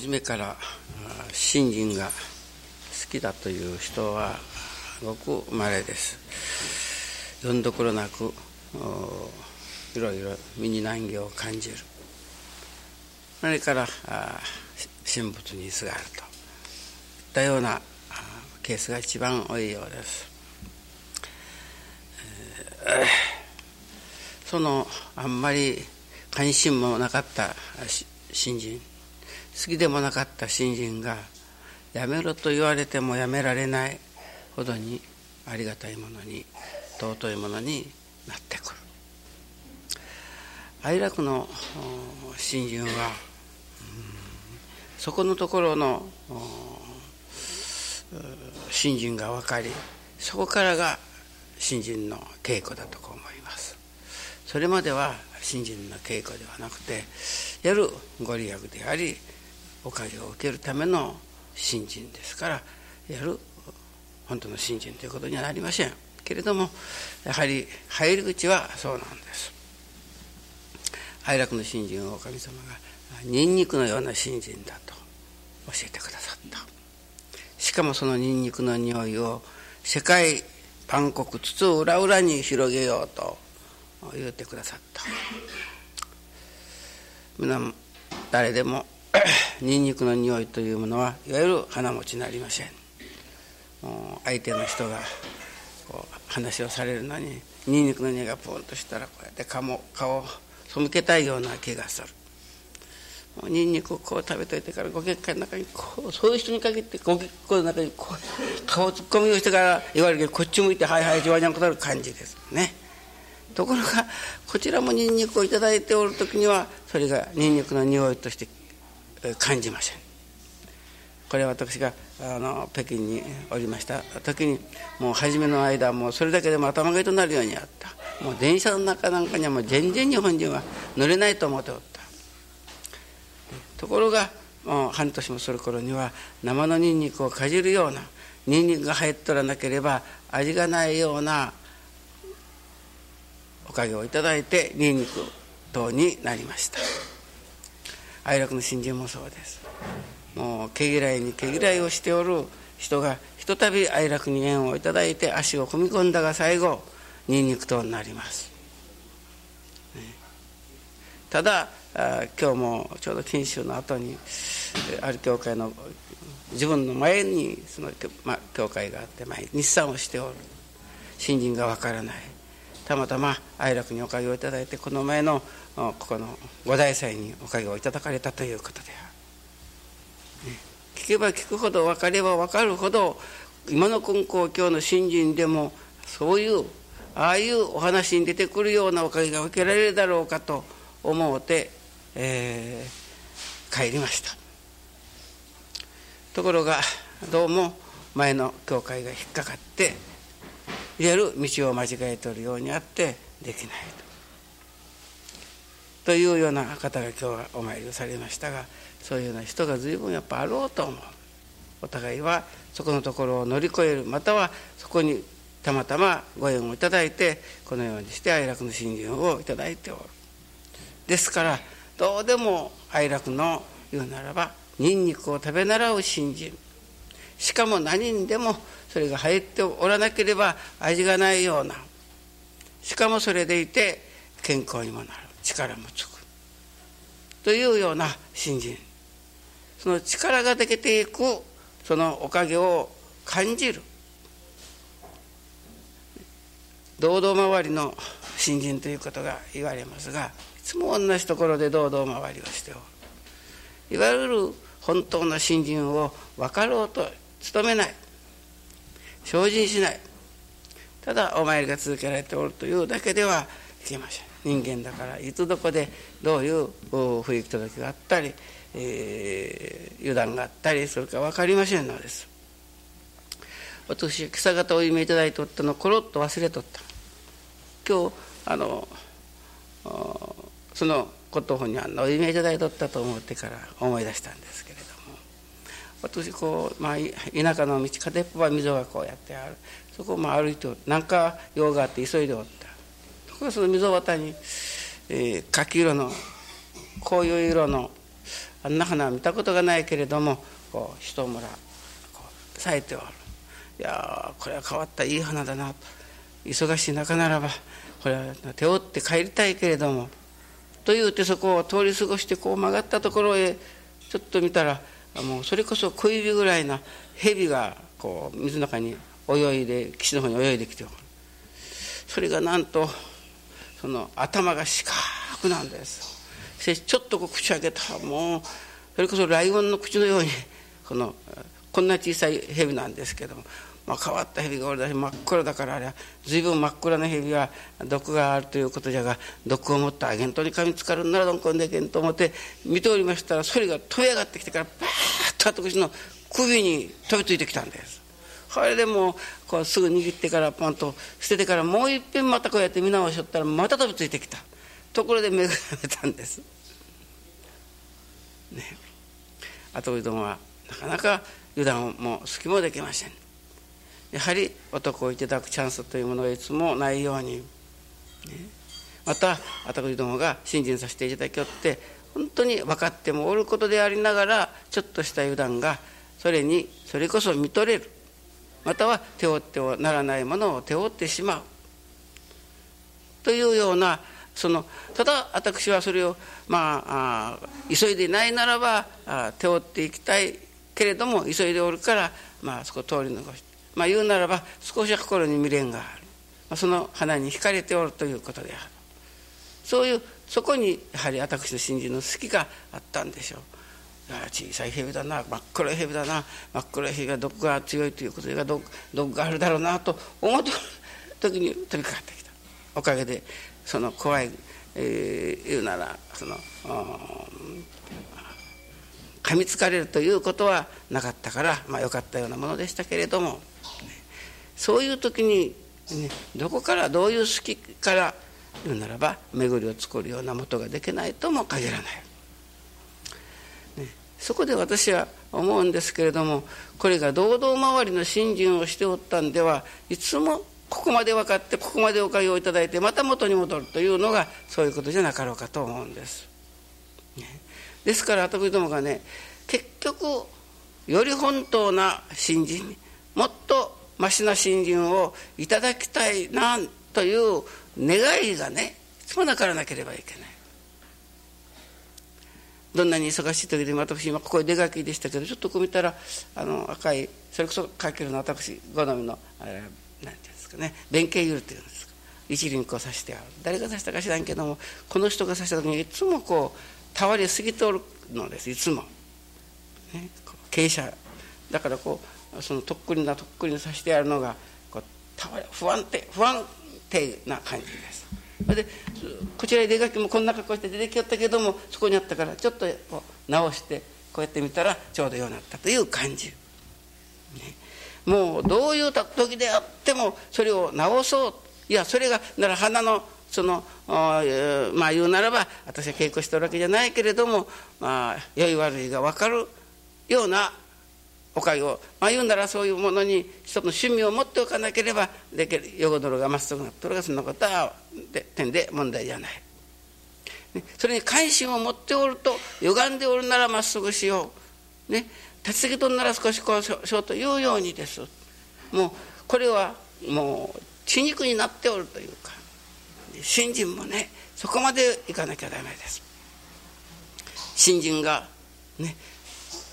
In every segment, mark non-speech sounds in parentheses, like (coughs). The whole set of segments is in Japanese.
初めから信心が好きだという人はごく稀です。読んどころなくいろいろ身に難儀を感じる。それから神仏にすがると。いったようなケースが一番多いようです、えー、そのあんまり関心もなかった新人好きでもなかった新人がやめろと言われてもやめられないほどにありがたいものに尊いものになってくる。愛楽の新人はそこのところの新人が分かり。そこからが新人の稽古だと思います。それまでは新人の稽古ではなくてやるご利益でありおかげを受けるための新人ですからやる本当の新人ということにはなりません。けれどもやはり入り口はそうなんです。愛楽の新人をおかみ様がニンニクのような新人だと教えてくださった。しかもそのニンニクの匂いを世界万国津々浦々に広げようと言ってくださった。皆誰でも (coughs) ニンニクの匂いというものはいわゆる鼻持ちになりません。相手の人がこう話をされるのにニンニクの匂いがポンとしたらこうやって顔顔を背けたいような気がする。ニンニクをこう食べといてからご結果の中にこうそういう人に限ってご結果の中にこう顔突っ込みをしてから言われるけどこっち向いてはいはいじわじゃんことある感じですね。ところがこちらもニンニクを頂いておる時にはそれがニンニクの匂いとして感じませんこれは私があの北京におりました。時にもう初めの間もうそれだけでも頭が痛くなるようにあった。もう電車の中なんかにはもう全然日本人は乗れないと思っておった。ところがもう半年もする頃には生のニンニクをかじるようなニンニクが入っとらなければ味がないようなおかげをいただいてニンニク等になりました。愛楽の新人もそうです。もう毛嫌いに毛嫌いをしておる人がひとたび愛楽に縁をいただいて足を踏み込んだが最後ニンニクとなります、ね、ただあ今日もちょうど研修の後にある教会の自分の前にその、ま、教会があって前日産をしておる。新人がわからない。たまたま愛楽におかげをいただいてこの前のここの五大祭におかげをいただかれたということである、ね、聞けば聞くほど分かれば分かるほど今の根校教の新人でもそういうああいうお話に出てくるようなおかげが受けられるだろうかと思うて、えー、帰りました。ところがどうも前の教会が引っかかっていわゆる道を間違えとるようにあってできないと。というような方が今日はお参りをされましたがそういうような人が随分やっぱあろうと思う。お互いはそこのところを乗り越えるまたはそこにたまたまご縁をいただいてこのようにして愛楽の信心をいただいておる。ですからどうでも愛楽の言うならばニンニクを食べ習う信心しかも何にでもそれが入っておらなければ味がないような。しかもそれでいて健康にもなる。力もつく。というような信心。その力ができていくそのおかげを感じる。堂々回りの新人ということが言われますがいつも同じところで堂々回りをしておる。いわゆる本当の新人を分かろうと努めない。精進しない。ただお参りが続けられておるというだけではいけません。人間だからいつどこでどういう不行き届きがあったり、えー、油断があったりするか分かりませんのです。私今朝方お夢いただいておったのをコロッと忘れとった。今日あのそのこと本にあんのお夢いただいとったと思ってから思い出したんですけど。私こう、まあ、田舎の道片っぽは溝がこうやってある。そこをまあ歩いておる何か用があって急いでおった。ところがその溝端に、えー、柿色のこういう色のあんな花は見たことがないけれどもこう一村こう咲いておる。いやこれは変わったいい花だな忙しい中ならばこれは手を打って帰りたいけれどもと言うてそこを通り過ごしてこう曲がったところへちょっと見たらもうそれこそ小指ぐらいな蛇がこう水の中に泳いで岸の方に泳いできてそれがなんとその頭が四角なんです。ちょっとこう口開けたもうそれこそライオンの口のようにこのこんな小さい蛇なんですけどもまあ、変わった蛇がおるだし真っ黒だからあれは随分真っ暗な蛇は毒があるということじゃが毒を持ったアゲントに噛みつかるんならどんこんでけんと思って見ておりましたらそれが飛び上がってきてからバーッと私の首に飛びついてきたんです。それでもうこうすぐ握ってからパンと捨ててからもういっぺんまたこうやって見直しよったらまた飛びついてきた。ところで目が覚めたんです。ね。後どもはなかなか油断も隙もできません。やはり男をいただくチャンスというものがいつもないように、ね、また私どもが信心させていただきよって本当に分かってもおることでありながらちょっとした油断がそれにそれこそ見とれる。または手負ってはならないものを手負ってしまう。というようなそのただ私はそれをまあ急いでないならば手負っていきたいけれども急いでおるからまあそこ通り残してまあ、言うならば少しは心に未練がある、まあ、その花に惹かれておるということである。そういうそこにやはり私の信心の好きがあったんでしょう。小さい蛇だな真っ黒い蛇だな真っ黒い蛇が毒が強いということで毒毒があるだろうなと思うと時に飛びかかってきた。おかげでその怖い、えー、言うならその噛みつかれるということはなかったからまあよかったようなものでしたけれども。そういう時に、ね、どこからどういう好きから言うならば巡りを作るような元ができないとも限らない、ね、そこで私は思うんですけれどもこれが堂々周りの信心をしておったんではいつもここまで分かってここまでおかげをいただいてまた元に戻るというのがそういうことじゃなかろうかと思うんです。ね、ですから私どもがね結局より本当な信心にもっとましな信心をいただきたいなという願いがねいつもなからなければいけない。どんなに忙しい時でも私今ここへ出かけでしたけどちょっとこう見たらあの赤いそれこそかけるの私好みのあれなんていうんですかね弁慶油っていうんですか。一輪こうさしてある。誰がさしたか知らんけどもこの人がさした時にいつもこうたわり過ぎておるのですいつも、ね、傾斜。だからこうそのとっくりなとっくりにさしてやるのがこうた不安定不安定な感じです。それでこちらへ出かけもこんな格好して出てきよったけどもそこにあったからちょっとこう直してこうやって見たらちょうどようなったという感じ、ね、もうどういう時であってもそれを直そう。いやそれがなら花のそのまあ言うならば私は稽古してるわけじゃないけれどもまあ良い悪いが分かるようなおかげを、まあ、言うならそういうものに一つの趣味を持っておかなければできる横泥がまっすぐなっとるがそんなことはで点で問題じゃない、ね、それに関心を持っておると歪んでおるならまっすぐしよう。ね立ちすぎとんなら少しこうしようというようにです。もうこれはもう血肉になっておるというか信心もねそこまでいかなきゃダメです。信心がね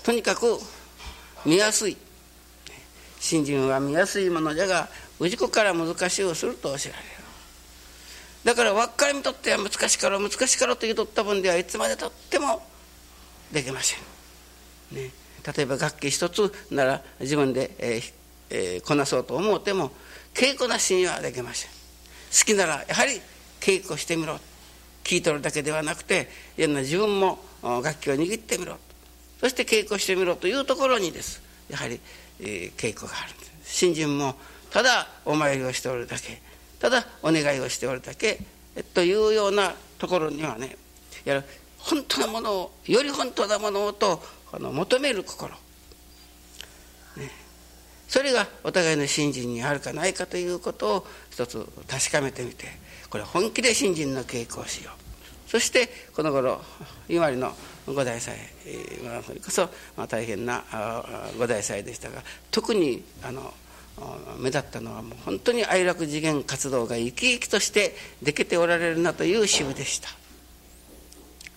とにかく見やすい。信心は見やすいものじゃが氏子から難しいをするとおっしゃられる。だから輪っかにとっては難しかろう難しかろうと言うとった分ではいつまでとってもできません、ね、例えば楽器一つなら自分で、えーえー、こなそうと思うても稽古なしにはできません。好きならやはり稽古してみろ。聞いとるだけではなくていろんな自分も楽器を握ってみろ。そして稽古してみろというところにです。やはり、えー、稽古がある。んです信心もただお参りをしておるだけ。ただお願いをしておるだけ。というようなところにはねやる。本当なものをより本当なものをとあの求める心、ね、それがお互いの信心にあるかないかということを一つ確かめてみてこれ本気で信心の稽古をしよう。そしてこの頃伊万里の五大祭はそれこそ、まあ、大変な五大祭でしたが特にあの目立ったのはもう本当に哀楽次元活動が生き生きとしてできておられるなという支部でした。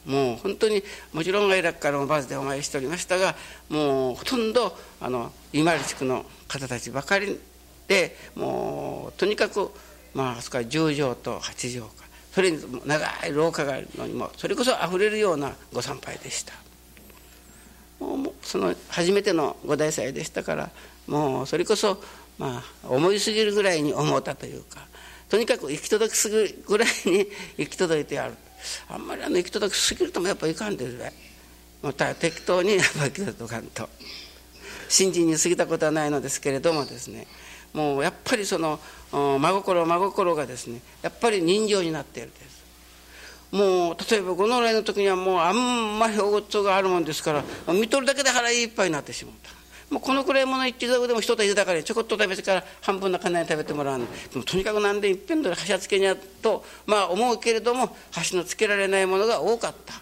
もう本当にもちろん哀楽からもバズでお参りしておりましたがもうほとんどあの伊万里地区の方たちばかりでもうとにかくまああそこは10畳と8畳かそれに長い廊下があるのにもそれこそあふれるようなご参拝でした。もうその初めての五大祭でしたからもうそれこそまあ思いすぎるぐらいに思ったというかとにかく行き届きすぎるぐらいに (laughs) 行き届いてやる。あんまりあの行き届きすぎるともやっぱいかんですねまた適当に (laughs) やっぱ行き届かんと。信心に過ぎたことはないのですけれどもですね。もうやっぱりその真心真心がですねやっぱり人情になっているんです。もう例えばご能来の時にはもうあんまりおごつがあるもんですから見とるだけで腹いっぱいになってしまった。もうこのくらいもの一度でも一と豊かにちょこっと食べてから半分の金に食べてもらうのでもとにかくなんでいっぺんで箸つけにゃとまあ思うけれども箸のつけられないものが多かった。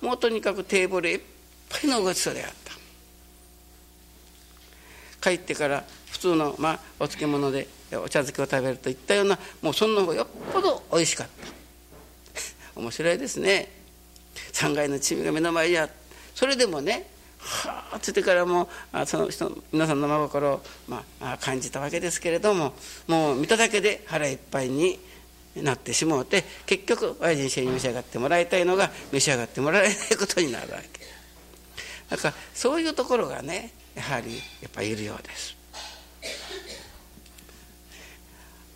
もうとにかくテーブルいっぱいのごちそうであった。帰ってから普通の、まあ、お漬物でお茶漬けを食べるといったようなもうその方がよっぽどおいしかった。(laughs) 面白いですね。3階のチミが目の前にあってそれでもねはあつってからもあその人皆さんの真心を、まあ、感じたわけですけれどももう見ただけで腹いっぱいになってしもうて結局親人生に召し上がってもらいたいのが召し上がってもらえないことになるわけ。だからそういうところがねやはりやっぱいるようです。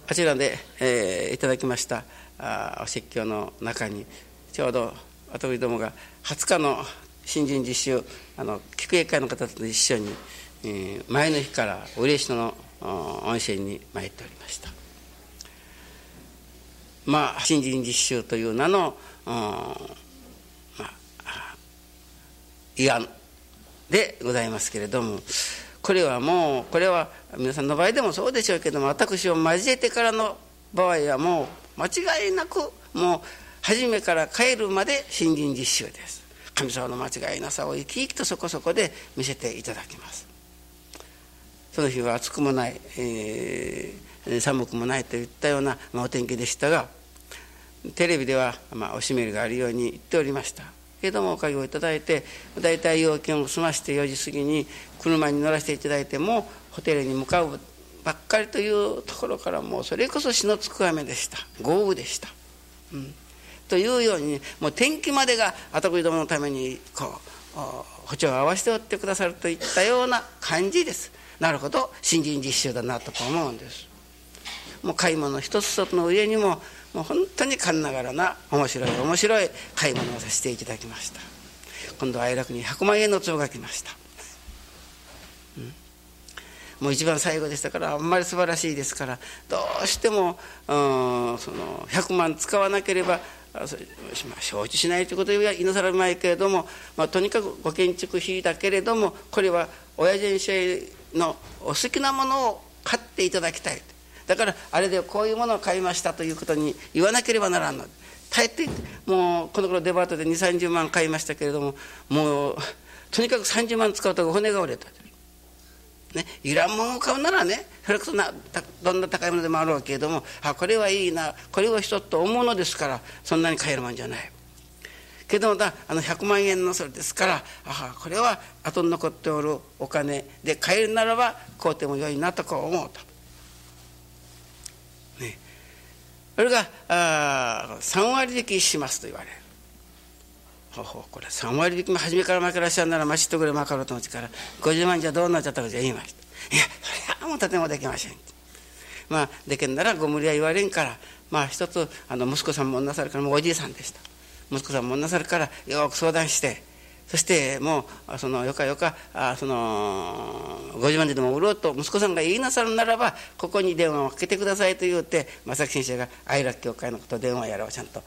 あちらで、えー、いただきましたあお説教の中にちょうど私どもが20日の新人実習あの菊英会の方と一緒に、えー、前の日から嬉野の温泉に参っておりました。まあ新人実習という名の、まあ、慰安でございますけれどもこれはもうこれは皆さんの場合でもそうでしょうけども私を交えてからの場合はもう間違いなくもう初めから帰るまで新人実習です。神様の間違いなさを生き生きとそこそこで見せていただきます。その日は暑くもない、えー、寒くもないといったような、まあ、お天気でしたがテレビでは、まあ、おしめりがあるように言っておりました。けれどもおかげをいただいて大体要件を済まして4時過ぎに車に乗らせていただいてもホテルに向かうばっかりというところからもうそれこそ死のつく雨でした。豪雨でした、うん。というようにもう天気までが跡取りどものためにこう歩調を合わせておってくださるといったような感じです。なるほど新人実習だなと思うんです。もう買い物一つ一つの上にももう本当に勘ながらな面白い面白い買い物をさせていただきました。今度は愛楽に100万円の帳が来ました、もう一番最後でしたからあんまり素晴らしいですからどうしても、うん、その100万使わなければ承知しないということは言いなさらないけれども、まあ、とにかくご建築費だけれどもこれは親先生のお好きなものを買っていただきたい。だからあれでこういうものを買いましたということに言わなければならんの。大抵もうこの頃デパートで2 3 0万買いましたけれどももうとにかく30万使うと骨が折れた。ね、いらんものを買うならねそれこそなどんな高いものでもあるけれどもあこれはいいなこれは一つと思うのですからそんなに買えるもんじゃないけどもだあの100万円のそれですからあこれは後に残っておるお金で買えるならば買うてもよいなとこう思うと。ね、それがあ3割引きしますと言われる。ほほこれ3割引きも初めから負けらっしゃるならまちっとぐらい負かろうと思ってから50万じゃどうなっちゃったかじゃ言いました。いやそれはもうとてもできません。まあできんならご無理は言われんからまあ一つあの息子さんもなさるからもうおじいさんでした。息子さんもなさるからよく相談してそしてもうそのよかよかあその50万ででも売ろうと息子さんが言いなさるならばここに電話をかけてくださいと言うて正木先生が愛楽協会のこと電話やろうちゃんと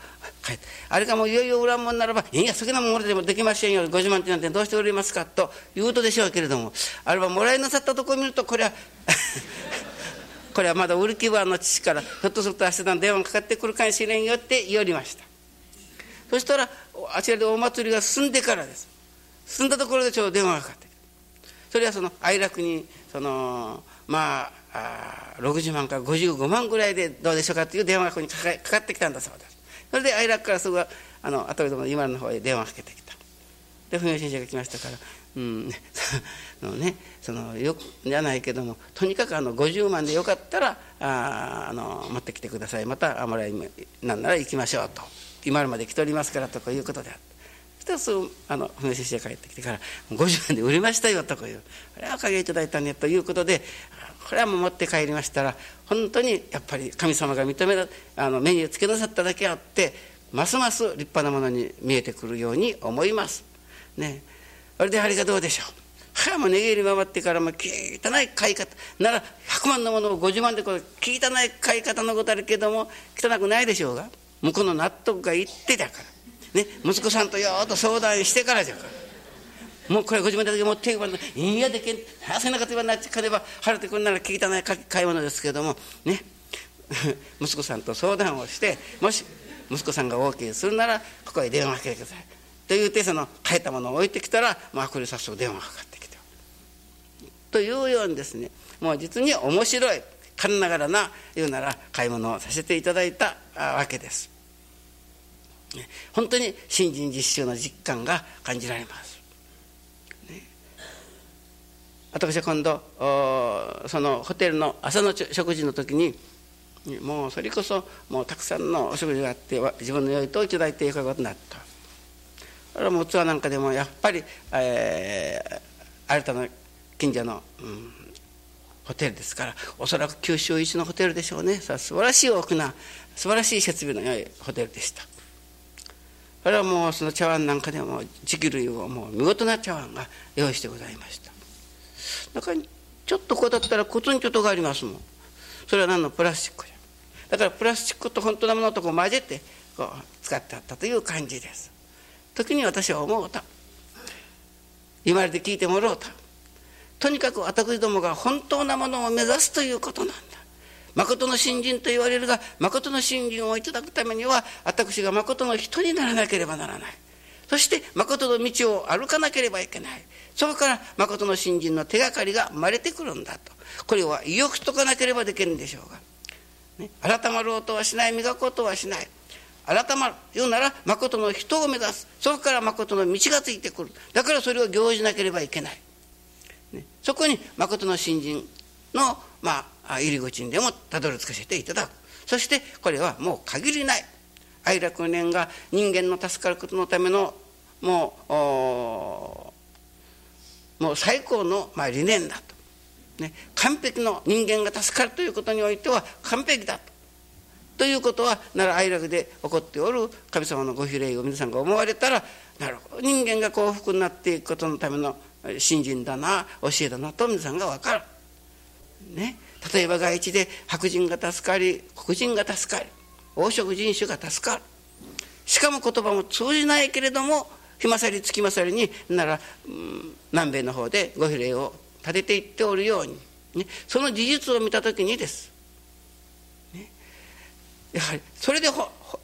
書いてあれがもういよいよ売らんもんならば「いや好きなもん俺でもできませんよ50万ってなんてどうして売れますか?」と言うとでしょうけれどもあれはもらいなさったとこを見るとこれは (laughs) これはまだ売る気はの父からひょっとすると明日の電話かかってくるかもしれんよって言おりましたそしたらあちらでお祭りが進んでからです。進んだところでちょうど電話がかかってくるそれはその哀楽にそのまああ60万から55万ぐらいでどうでしょうかという電話がここにかかってきたんだそうです。それで哀楽からすぐあの後でも今の方へ電話をかけてきた。で文雄先生が来ましたからうん (laughs) のねそのよじゃないけどもとにかくあの50万でよかったらああの持ってきてください。またあまりなんなら行きましょうと。今まで来ておりますからとかいうことであったそしたらすぐあの文雄先生帰ってきてから50万で売りましたよとかいうあれはおかげいただいたねということでこれはもう持って帰りましたら本当にやっぱり神様が認めたあの目につけなさっただけあってますます立派なものに見えてくるように思います。ね。あれであれがどうでしょう。はもう寝入り回ってからも汚い買い方なら100万のものを50万でこう汚い買い方のことあるけども汚くないでしょうが。向こうの納得がいってだから。ね息子さんとよーっと相談してからじゃから。もうこれ50万だけ持っていけばいいやでけんせなかったなっちかれば晴れてくるなら汚いたない買い物ですけれどもね。(laughs) 息子さんと相談をしてもし息子さんが OK するならここへ電話かけてください。と言うてその変えたものを置いてきたら、まあ、これ早速電話かかってきて。というようにですねもう実に面白い。勘ながらな言うなら買い物をさせていただいたわけです。本当に新人実習の実感が感じられます。私は今度そのホテルの朝の食事の時にもうそれこそもうたくさんのお食事があって自分の良いといただいていくことになった。それはもうツアーなんかでもやっぱり、えー、新たな近所の、うん、ホテルですからおそらく九州一のホテルでしょうね。さ素晴らしい大きな素晴らしい設備の良いホテルでした。それはもうその茶碗なんかでも磁器類をもう見事な茶碗が用意してございました。だからちょっとこうだったらコツンチョとがありますもん。それは何のプラスチックじゃ。だからプラスチックと本当のものとこう混ぜてこう使ってあったという感じです。時に私は思うと言われて聞いてもらおうととにかく私どもが本当なものを目指すということなんだ。誠の信心と言われるが誠の信心をいただくためには私が誠の人にならなければならない。そして誠の道を歩かなければいけない。そこから誠の信心の手がかりが生まれてくるんだと。これは意欲とかなければできるんでしょうが、ね、改まろうとはしない。磨こうとはしない。改まる言うなら誠の人を目指す。そこから誠の道がついてくる。だからそれを行じなければいけない、ね、そこに誠の新人の、まあ、入り口にでもたどり着かせていただく。そしてこれはもう限りない。愛楽念が人間の助かることのためのもうもう最高の、まあ、理念だと、ね、完璧の人間が助かるということにおいては完璧だと。ということはなら愛楽で起こっておる神様のご比例を皆さんが思われたらなるほど。人間が幸福になっていくことのための信心だな教えだなと皆さんが分かる。ね、例えば外地で白人が助かり黒人が助かり黄色人種が助かる。しかも言葉も通じないけれども日勝り月勝りになら、うん、南米の方でご比例を立てていっておるように、ね、その事実を見た時にです。ね。やはりそれでほほ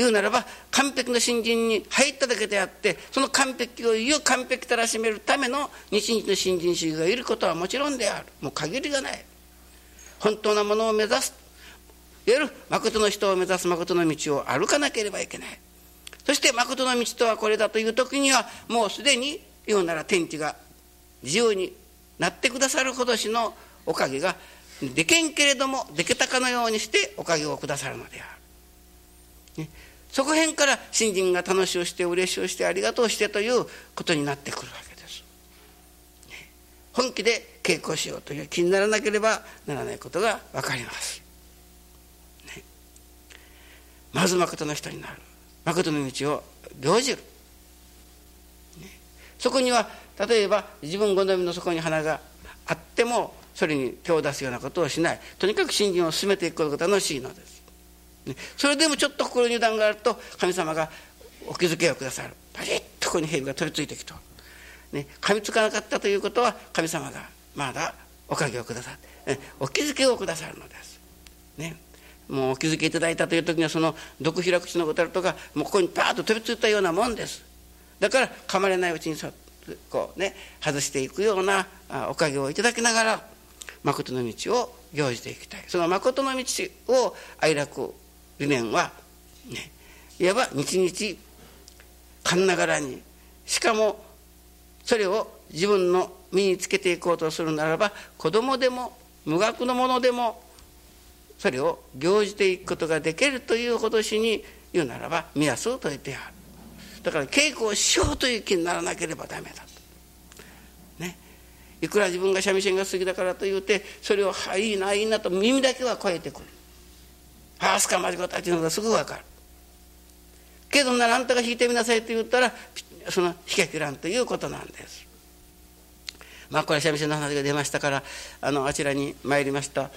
言うならば完璧な新人に入っただけであってその完璧を言う完璧たらしめるための日々の新人主義がいることはもちろんである。もう限りがない。本当なものを目指す。いわゆる誠の人を目指す誠の道を歩かなければいけない。そして誠の道とはこれだという時にはもうすでに言うなら天地が自由になってくださるほどしのおかげがでけんけれどもできたかのようにしておかげをくださるのである、ね、そこへんから新人が楽しをして嬉しをしてありがとうしてということになってくるわけです、本気で稽古しようという気にならなければならないことが分かります、ね、まず誠の人になる。誠の道を行じる、ね、そこには例えば自分好みのそこに花があってもそれに手を出すようなことをしない。とにかく信心を進めていくことが楽しいのです、それでもちょっと心に油断があると神様がお気づけをくださる。パリッとここに蛇が取り付いてきと、ね、噛みつかなかったということは神様がまだおかげをくださって、ね、お気づけをくださるのです、ね、もうお気づきいただいたという時にはその毒開口のごたるとかもうここにパーッと飛びついたようなもんです。だから噛まれないうちにこうね外していくようなおかげをいただきながら誠の道を行じていきたい。その誠の道を愛楽理念は、ね、いわば日々勘ながらに。しかもそれを自分の身につけていこうとするならば子供でも無学の者でもそれを行じていくことができるという脅しに言うならば目安を解いてやる。だから稽古をしようという気にならなければダメだ。と。ね。いくら自分が三味線が好きだからと言うてそれを「はいいないいな」と耳だけは超えてくる「はあすかまじこた」というのがすぐ分かる。けどならあんたが弾いてみなさいと言ったらその弾けきらんということなんです。まあこれ三味線の話が出ましたからあのあちらに参りました。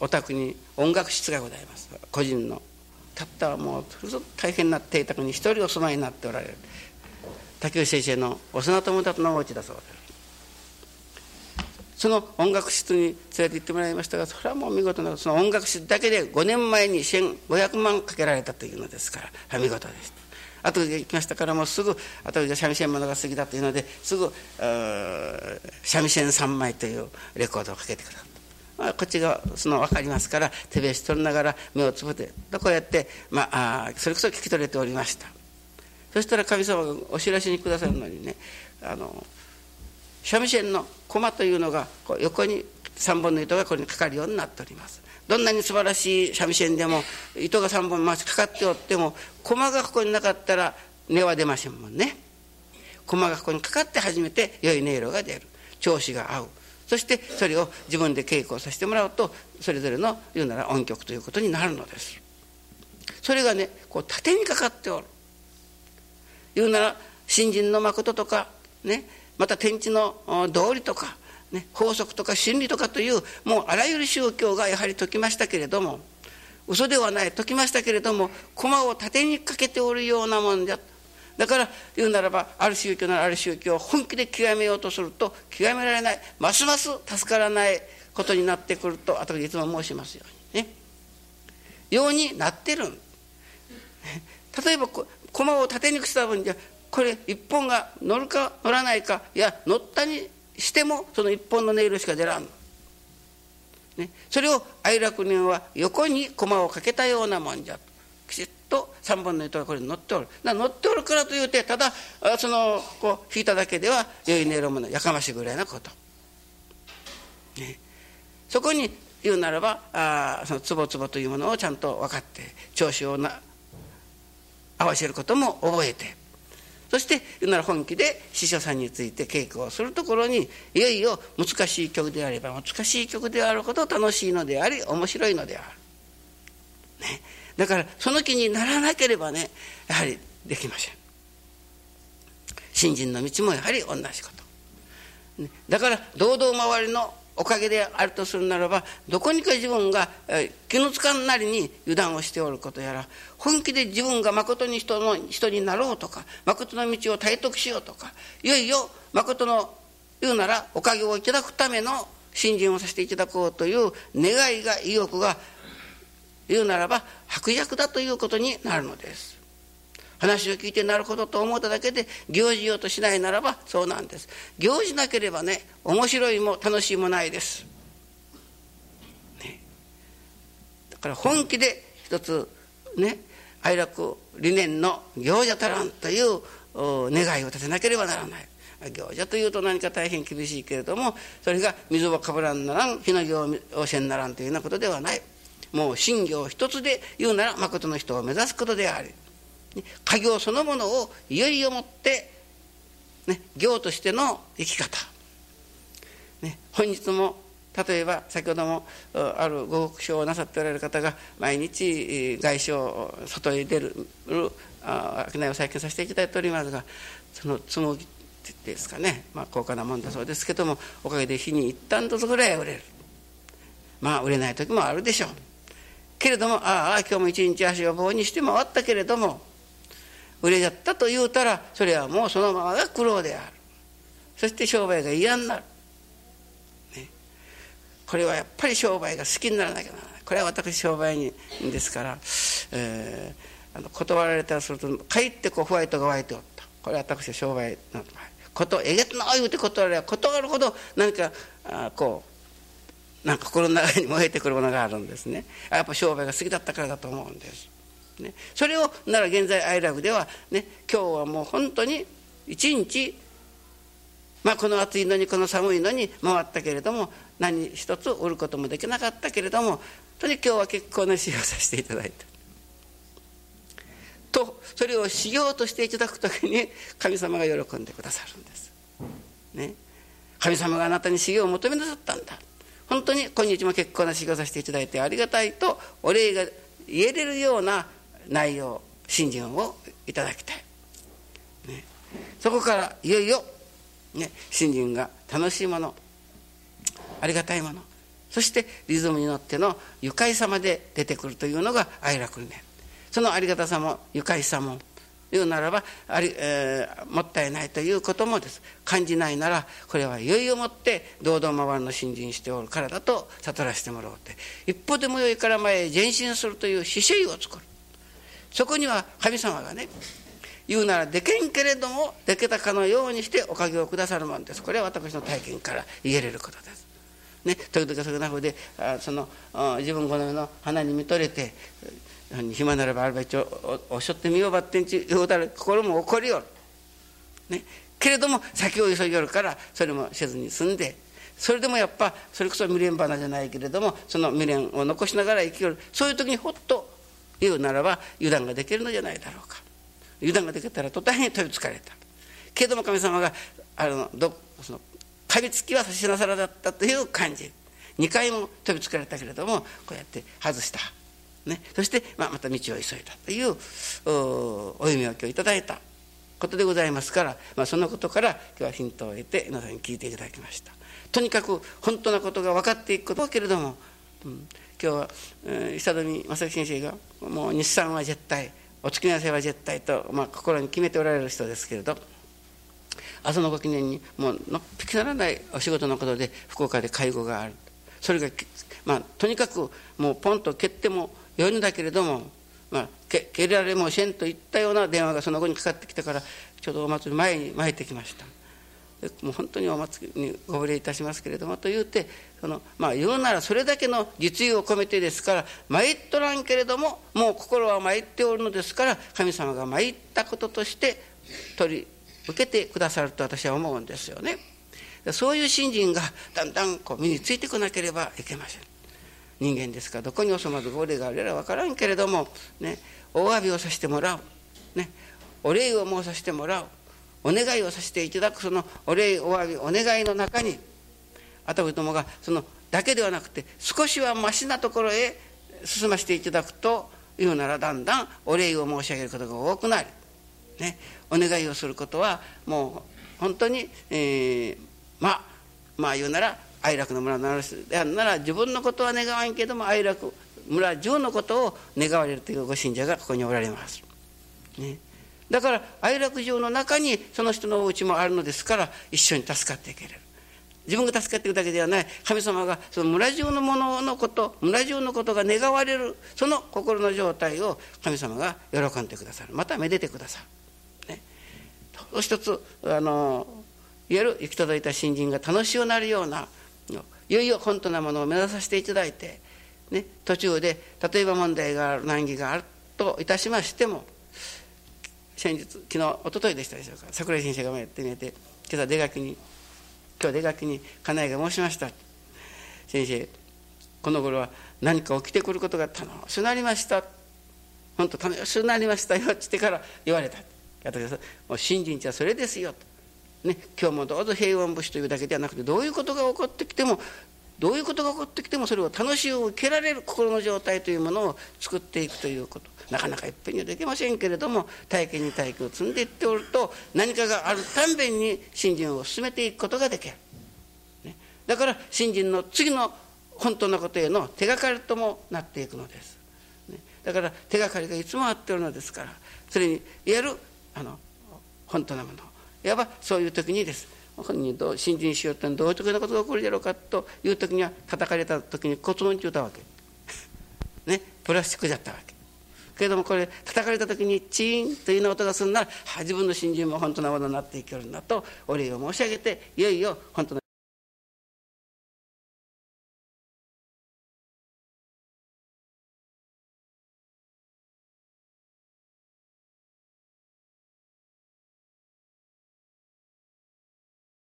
お宅に音楽室がございます。個人のたったもう大変な邸宅に一人お住まいになっておられる。竹内先生の幼友達のお家だそうです。その音楽室に連れて行ってもらいましたがそれはもう見事なその音楽室だけで5年前に1500万かけられたというのですから見事でした後で行きましたからもうすぐ後で三味線ものが好きだというのですぐ三味線3枚というレコードをかけてくださった。まあ、こっちがその分かりますから手拍子取りながら目をつぶってこうやって、ま、あそれこそ聞き取れておりましたそしたら神様がお知らせにくださるのにねあの三味線の駒というのがこう横に3本の糸がこれにかかるようになっております。どんなに素晴らしい三味線でも糸が3本回しかかっておっても駒がここになかったら音は出ませんもんね。駒がここにかかって初めて良い音色が出る。調子が合う。そしてそれを自分で稽古をさせてもらうとそれぞれの言うなら音曲ということになるのです。それがねこう縦にかかっておる。言うなら新人の誠とかねまた天地の道理とか、ね、法則とか真理とかというもうあらゆる宗教がやはり説きましたけれども嘘ではない説きましたけれども駒を縦にかけておるようなもんじゃ。だから言うならばある宗教ならある宗教を本気で極めようとすると極められないますます助からないことになってくると後でいつも申しますようにね。ようになってる。(laughs) 例えば駒を縦にした分じゃこれ一本が乗るか乗らないかいや乗ったにしてもその一本の音色しか出らん、ね、それを愛楽人は横に駒をかけたようなもんじゃ。きちっと3本の糸がこれに乗っておる。な乗っておるからというてただそのこう弾いただけでは良い音色もやかましいぐらいなこと、ね、そこに言うならばあそのつぼつぼというものをちゃんと分かって調子をな合わせることも覚えて。そして言うなら本気で司書さんについて稽古をするところにいよいよ難しい曲であれば難しい曲であるほど楽しいのであり面白いのである。ね、だからその気にならなければねやはりできません。新人の道もやはり同じこと。だから堂々周りのおかげであるとするならばどこにか自分が気のつかんなりに油断をしておることやら本気で自分が誠に人の人になろうとか誠の道を体得しようとかいよいよ誠の言うならおかげをいただくための信心をさせていただこうという願いが意欲が言うならば白弱だということになるのです。話を聞いてなるほどと思っただけで行事ようとしないならばそうなんです。行事なければね面白いも楽しいもないです、ね、だから本気で一つね愛楽理念の行者足らんという願いを立てなければならない。行者というと何か大変厳しいけれどもそれが水をかぶらんならん火の行をせんならんというようなことではない。もう信行一つで言うなら誠の人を目指すことであり。家業そのものをいよいよもって、ね、業としての生き方、ね、本日も例えば先ほどもあるご国書をなさっておられる方が毎日外傷外へ出る商いを再建させていただいておりますがその紡ぎですかね、まあ、高価なもんだそうですけどもおかげで日に一旦ずつぐらい売れる。まあ売れない時もあるでしょう。けれどもああ今日も一日足を棒にして回ったけれども売れちゃったと言うたらそれはもうそのままが苦労である。そして商売が嫌になる、ね、これはやっぱり商売が好きにならなきゃならない。これは私商売人ですから、えー、あの断られたらするとかえってこうホワイトが湧いておった。これは私は商売のことえげつない言うて断られ断るほど何かあこうなんか心の中に燃えてくるものがあるんですね。やっぱ商売が好きだったからだと思うんです、ね、それをなら現在愛楽ではね今日はもう本当に一日まあこの暑いのにこの寒いのに回ったけれども何一つ売ることもできなかったけれどもとに今日は結構な修行させていただいた。とそれをしようとしていただく時に神様が喜んでくださるんです。ね、神様があなたに修行を求めなさったんだ。本当に今日も結構な修行させていただいてありがたいとお礼が言えれるような内容信心をいただきたい。ね、そこからいよいよ、ね、信心が楽しいものありがたいものそしてリズムに乗っての愉快さまで出てくるというのが愛楽理念そのありがたさも愉快さも言うならばあり、えー、もったいないということもです。感じないならこれはいよいよもって堂々回りの信心しておるからだと悟らせてもらおうって。一歩でもよいから前へ前進するという姿勢を作る。そこには神様がね言うならでけんけれどもでけたかのようにしておかげをくださるもんです。これは私の体験から言えれることです。ね、時々そんなふうであその自分好みの花に見とれて暇ならばあれば一応おっしょってみようばってんち言うたら心も怒りよ。る、ね、けれども先を急ぎよるからそれもせずに済んでそれでもやっぱそれこそ未練花じゃないけれどもその未練を残しながら生きよる。そういう時にほっと言うならば油断ができるのじゃないだろうか。油断ができたら途端に飛びつかれた。けれども神様があのどその噛みつきは差しなさらだったという感じ。2回も飛びつかれたけれどもこうやって外した、ね、そして、まあ、また道を急いだというお読み分けをいただいた。ことでございますから、まあ、そのことから今日はヒントを得て皆さんに聞いていただきました。とにかく本当なことが分かっていくことけれども、うん、今日は、えー、久富正樹先生がもう日産は絶対お付き合わせは絶対と、まあ、心に決めておられる人ですけれど朝のご記念にもうのっぴきならないお仕事のことで福岡で介護があるそれが、まあ、とにかくもうポンと蹴ってもよいんだけれども、まあ、蹴蹴られもせんといったような電話がその後にかかってきたからちょうどお祭り前に参ってきましたもう本当にお祭りにご無礼いたしますけれどもと言うてその、まあ、言うならそれだけの実意を込めてですから参っとらんけれどももう心は参っておるのですから神様が参ったこととして取り受けてくださると私は思うんですよね。そういう信心がだんだんこう身についてこなければいけません。人間ですからどこに収まるご礼があるやら分からんけれどもねお詫びをさせてもらう。ねお礼を申させてもらう。お願いをさせていただくそのお礼お詫びお願いの中にあたふともがそのだけではなくて少しはましなところへ進ませていただくというならだんだんお礼を申し上げることが多くなる、ね、お願いをすることはもう本当に、えー、まあまあ言うなら愛楽の村の話であるなら自分のことは願わんけども愛楽村中のことを願われるというご信者がここにおられます。ね、だから愛楽城の中にその人のお家もあるのですから一緒に助かっていける。自分が助かっていくだけではない神様がその村中のもののこと村中のことが願われるその心の状態を神様が喜んでくださるまためでてくださる。一つあのいわゆる行き届いた新人が楽しゅうなるようないよいよ本当なものを目指させていただいて、ね、途中で例えば問題がある難儀があるといたしましても先日昨日一昨日でしたでしょうか。桜井先生がやってみて今朝出書きに今日出書きに家内が申しました。先生この頃は何か起きてくることが楽しくなりました。本当楽しくなりましたよってから言われた。やってくださいもう信心地はそれですよと、ね、今日もどうぞ平穏武士というだけではなくてどういうことが起こってきてもどういうことが起こってきてもそれを楽しを受けられる心の状態というものを作っていくということ。なかなかいっぺんにはできませんけれども体験に体験を積んでいっておると何かがあるたんびに信心を進めていくことができる、ね、だから信心の次の本当のことへの手がかりともなっていくのです、ね、だから手がかりがいつもあっておるのですからそれにいわゆるあの本当のものいわばそういう時にです。本人と新人しようってどういう時なことが起こるだろうかという時には叩かれた時にコツンと言うたわけ。ねプラスチックじゃったわけ。けれどもこれ叩かれた時にチーンというような音がするなら自分の新人も本当なものになっていけるんだとお礼を申し上げていよいよ本当の